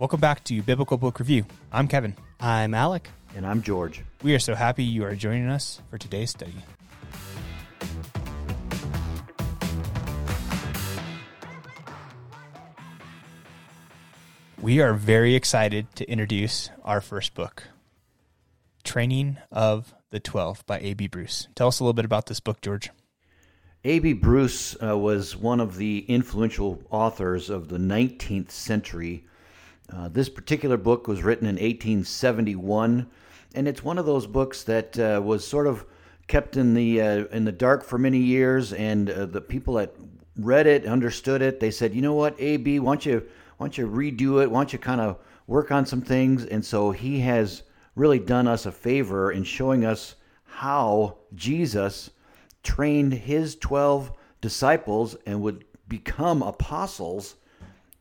Welcome back to Biblical Book Review. I'm Kevin. I'm Alec. And I'm George. We are so happy you are joining us for today's study. We are very excited to introduce our first book, Training of the Twelve by A.B. Bruce. Tell us a little bit about this book, George. A.B. Bruce uh, was one of the influential authors of the 19th century. Uh, this particular book was written in 1871, and it's one of those books that uh, was sort of kept in the uh, in the dark for many years. And uh, the people that read it, understood it, they said, "You know what, A.B., why don't you why don't you redo it? Why don't you kind of work on some things?" And so he has really done us a favor in showing us how Jesus trained his 12 disciples and would become apostles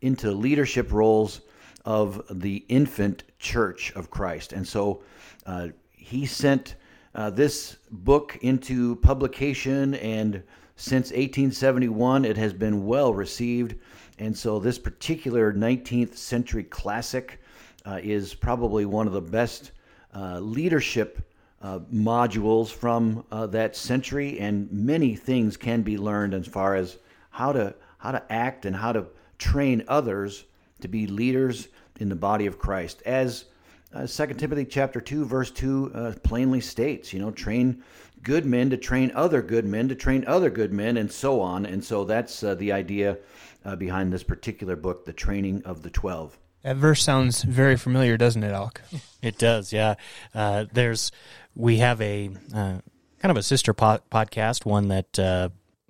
into leadership roles of the infant church of Christ. And so uh, he sent uh, this book into publication, and since 1871, it has been well received. And so this particular 19th century classic uh, is probably one of the best uh, leadership uh, modules from uh, that century, and many things can be learned as far as how to how to act and how to train others to be leaders in the body of Christ. As uh, 2 Timothy chapter 2 verse 2 uh, plainly states, you know, train good men to train other good men to train other good men and so on. And so that's uh, the idea uh, behind this particular book, The Training of the 12. That verse sounds very familiar, doesn't it, Alec? It does, yeah. Uh, there's we have a uh, kind of a sister po- podcast, one that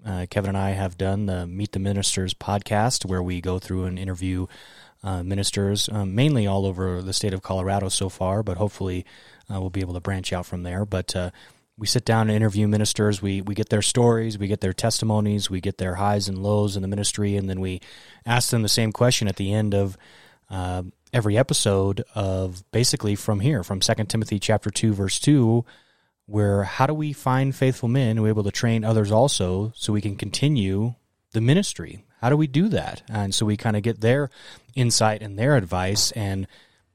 uh, uh, Kevin and I have done, the Meet the Ministers podcast, where we go through and interview uh, ministers, um, mainly all over the state of Colorado so far, but hopefully uh, we'll be able to branch out from there. But we sit down and interview ministers. We we get their stories, we get their testimonies, we get their highs and lows in the ministry, and then we ask them the same question at the end of uh, every episode of basically from here, from Second Timothy chapter two, verse two, where how do we find faithful men who are able to train others also, so we can continue the ministry? How do we do that? And so we kind of get their insight and their advice. And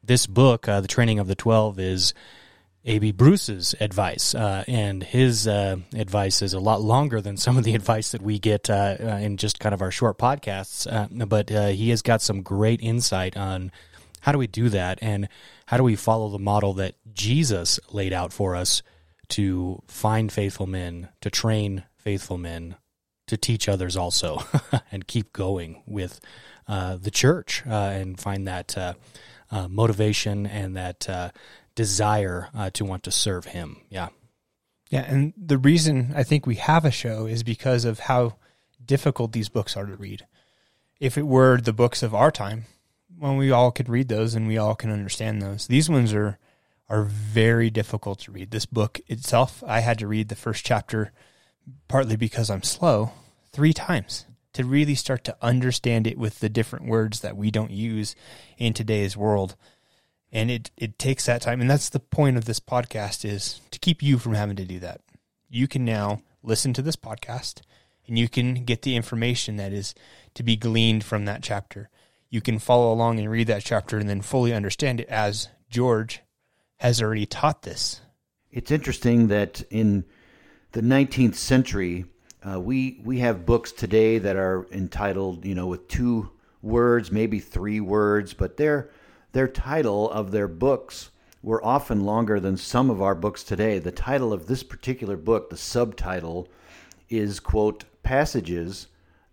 this book, uh, the training of the twelve, is A.B. Bruce's advice, uh, and his uh, advice is a lot longer than some of the advice that we get uh, uh in just kind of our short podcasts. Uh, but he has got some great insight on how do we do that, and how do we follow the model that Jesus laid out for us to find faithful men, to train faithful men, to teach others also, and keep going with uh, the church uh, and find that uh, motivation and that desire uh, to want to serve Him. Yeah. Yeah. And the reason I think we have a show is because of how difficult these books are to read. If it were the books of our time, when we all could read those and we all can understand those, these ones are are very difficult to read. This book itself, I had to read the first chapter partly because I'm slow three times to really start to understand it with the different words that we don't use in today's world. And it it takes that time. And that's the point of this podcast is to keep you from having to do that. You can now listen to this podcast and you can get the information that is to be gleaned from that chapter. You can follow along and read that chapter and then fully understand it as george has already taught this it's interesting that in the 19th century uh, we we have books today that are entitled you know with two words maybe three words but they're their title of their books were often longer than some of our books today. The title of this particular book, the subtitle, is, quote, Passages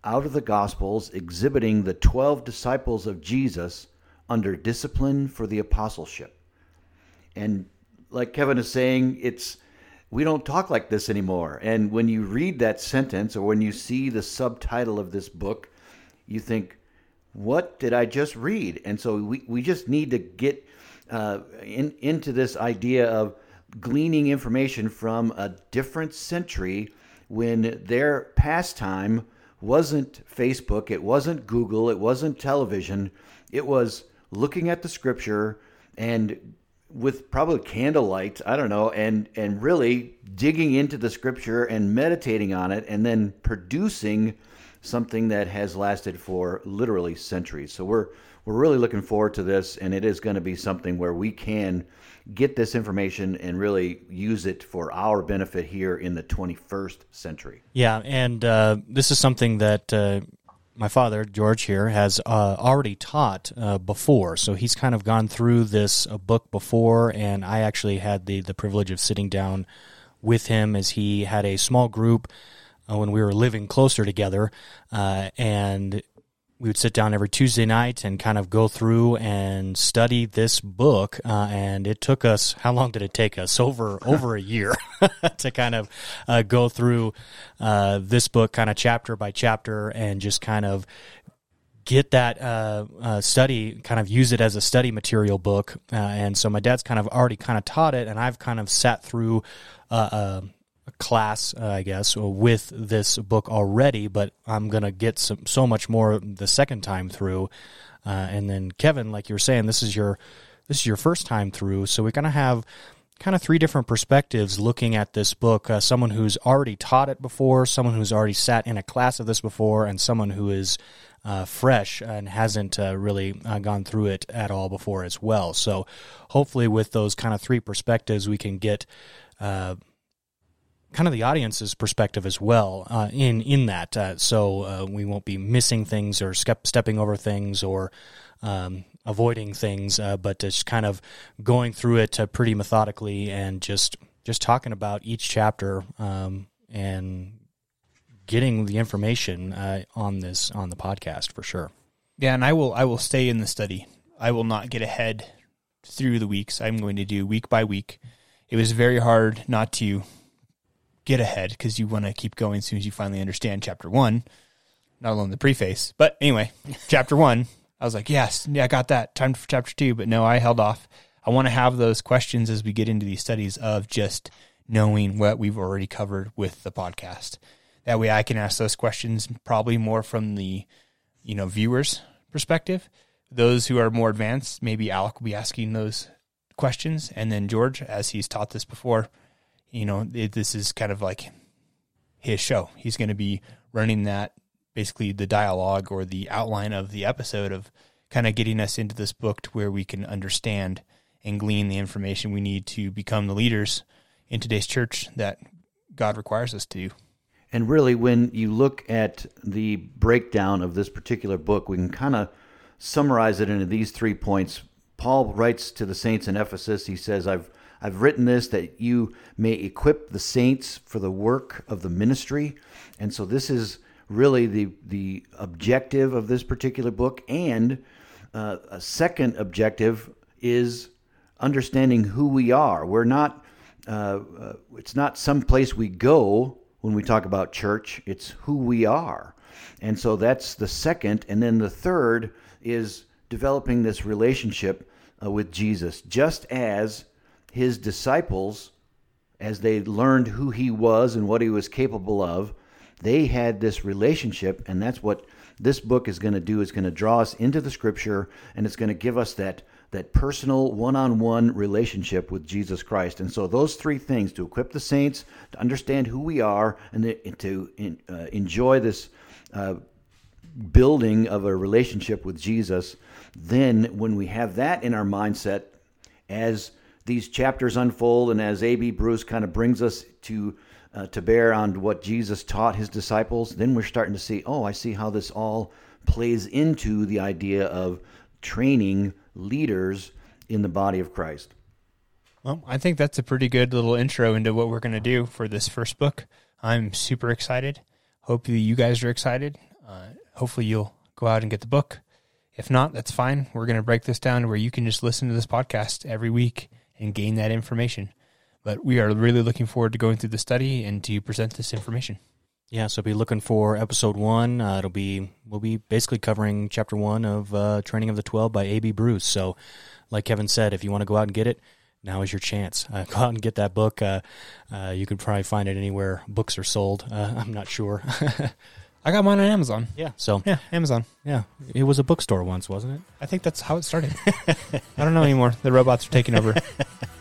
out of the Gospels exhibiting the 12 disciples of Jesus under discipline for the apostleship. And like Kevin is saying, it's we don't talk like this anymore. And when you read that sentence or when you see the subtitle of this book, you think, what did I just read? And so we, we just need to get uh, in, into this idea of gleaning information from a different century when their pastime wasn't Facebook, it wasn't Google, it wasn't television, it was looking at the scripture and with probably candlelight, I don't know, and and really digging into the scripture and meditating on it and then producing something that has lasted for literally centuries. So we're we're really looking forward to this, and it is going to be something where we can get this information and really use it for our benefit here in the 21st century. Yeah, and uh, this is something that uh, my father, George, here, has uh, already taught uh, before. So he's kind of gone through this uh, book before, and I actually had the, the privilege of sitting down with him as he had a small group uh, when we were living closer together. and we would sit down every Tuesday night and kind of go through and study this book. Uh, and it took us how long did it take us? Over over a year to kind of uh, go through uh, this book, kind of chapter by chapter, and just kind of get that uh, uh, study, kind of use it as a study material book. Uh, and so my dad's kind of already kind of taught it, and I've kind of sat through class, uh, I guess, with this book already, but I'm going to get some, so much more the second time through. Uh, and then Kevin, like you were saying, this is your this is your first time through, so we're going to have kind of three different perspectives looking at this book. Uh, someone who's already taught it before, someone who's already sat in a class of this before, and someone who is uh, fresh and hasn't uh, really uh, gone through it at all before as well. So, hopefully, with those kind of three perspectives, we can get uh, kind of the audience's perspective as well uh, in in that. Uh, so uh, we won't be missing things or step, stepping over things or um, avoiding things, uh, but just kind of going through it uh, pretty methodically and just just talking about each chapter um, and getting the information uh, on this on the podcast for sure. Yeah, and I will I will stay in the study. I will not get ahead through the weeks. I'm going to do week by week. It was very hard not to get ahead because you want to keep going as soon as you finally understand chapter one, not alone the preface. But anyway, chapter one, I was like, yes, yeah, I got that. Time for chapter two. But no, I held off. I want to have those questions as we get into these studies of just knowing what we've already covered with the podcast. That way I can ask those questions probably more from the, you know, viewers perspective. Those who are more advanced, maybe Alec will be asking those questions. And then George, as he's taught this before, you know, it, this is kind of like his show. He's going to be running that basically the dialogue or the outline of the episode of kind of getting us into this book to where we can understand and glean the information we need to become the leaders in today's church that God requires us to. And really, when you look at the breakdown of this particular book, we can kind of summarize it into these three points. Paul writes to the saints in Ephesus, he says, I've I've written this that you may equip the saints for the work of the ministry. And so this is really the the objective of this particular book and uh, a second objective is understanding who we are. We're not uh, uh, it's not some place we go when we talk about church, it's who we are. And so that's the second and then the third is developing this relationship uh, with Jesus just as his disciples, as they learned who he was and what he was capable of, they had this relationship, and that's what this book is going to do. Is going to draw us into the Scripture, and it's going to give us that that personal one-on-one relationship with Jesus Christ. And so those three things to equip the saints, to understand who we are, and to uh, enjoy this uh, building of a relationship with Jesus. Then, when we have that in our mindset, as these chapters unfold, and as A.B. Bruce kind of brings us to uh, to bear on what Jesus taught his disciples, then we're starting to see, oh, I see how this all plays into the idea of training leaders in the body of Christ. Well, I think that's a pretty good little intro into what we're going to do for this first book. I'm super excited. Hopefully, you guys are excited. Uh, hopefully, you'll go out and get the book. If not, that's fine. We're going to break this down where you can just listen to this podcast every week and gain that information. But we are really looking forward to going through the study and to present this information. Yeah, so be looking for episode one. Uh, it'll be we'll be basically covering chapter one of uh, Training of the Twelve by A.B. Bruce. So, like Kevin said, if you want to go out and get it, now is your chance. Uh, go out and get that book. Uh, uh, you can probably find it anywhere books are sold. Uh, I'm not sure. I got mine on Amazon. Yeah. So yeah, Amazon. Yeah, it was a bookstore once, wasn't it? I think that's how it started. I don't know anymore. The robots are taking over.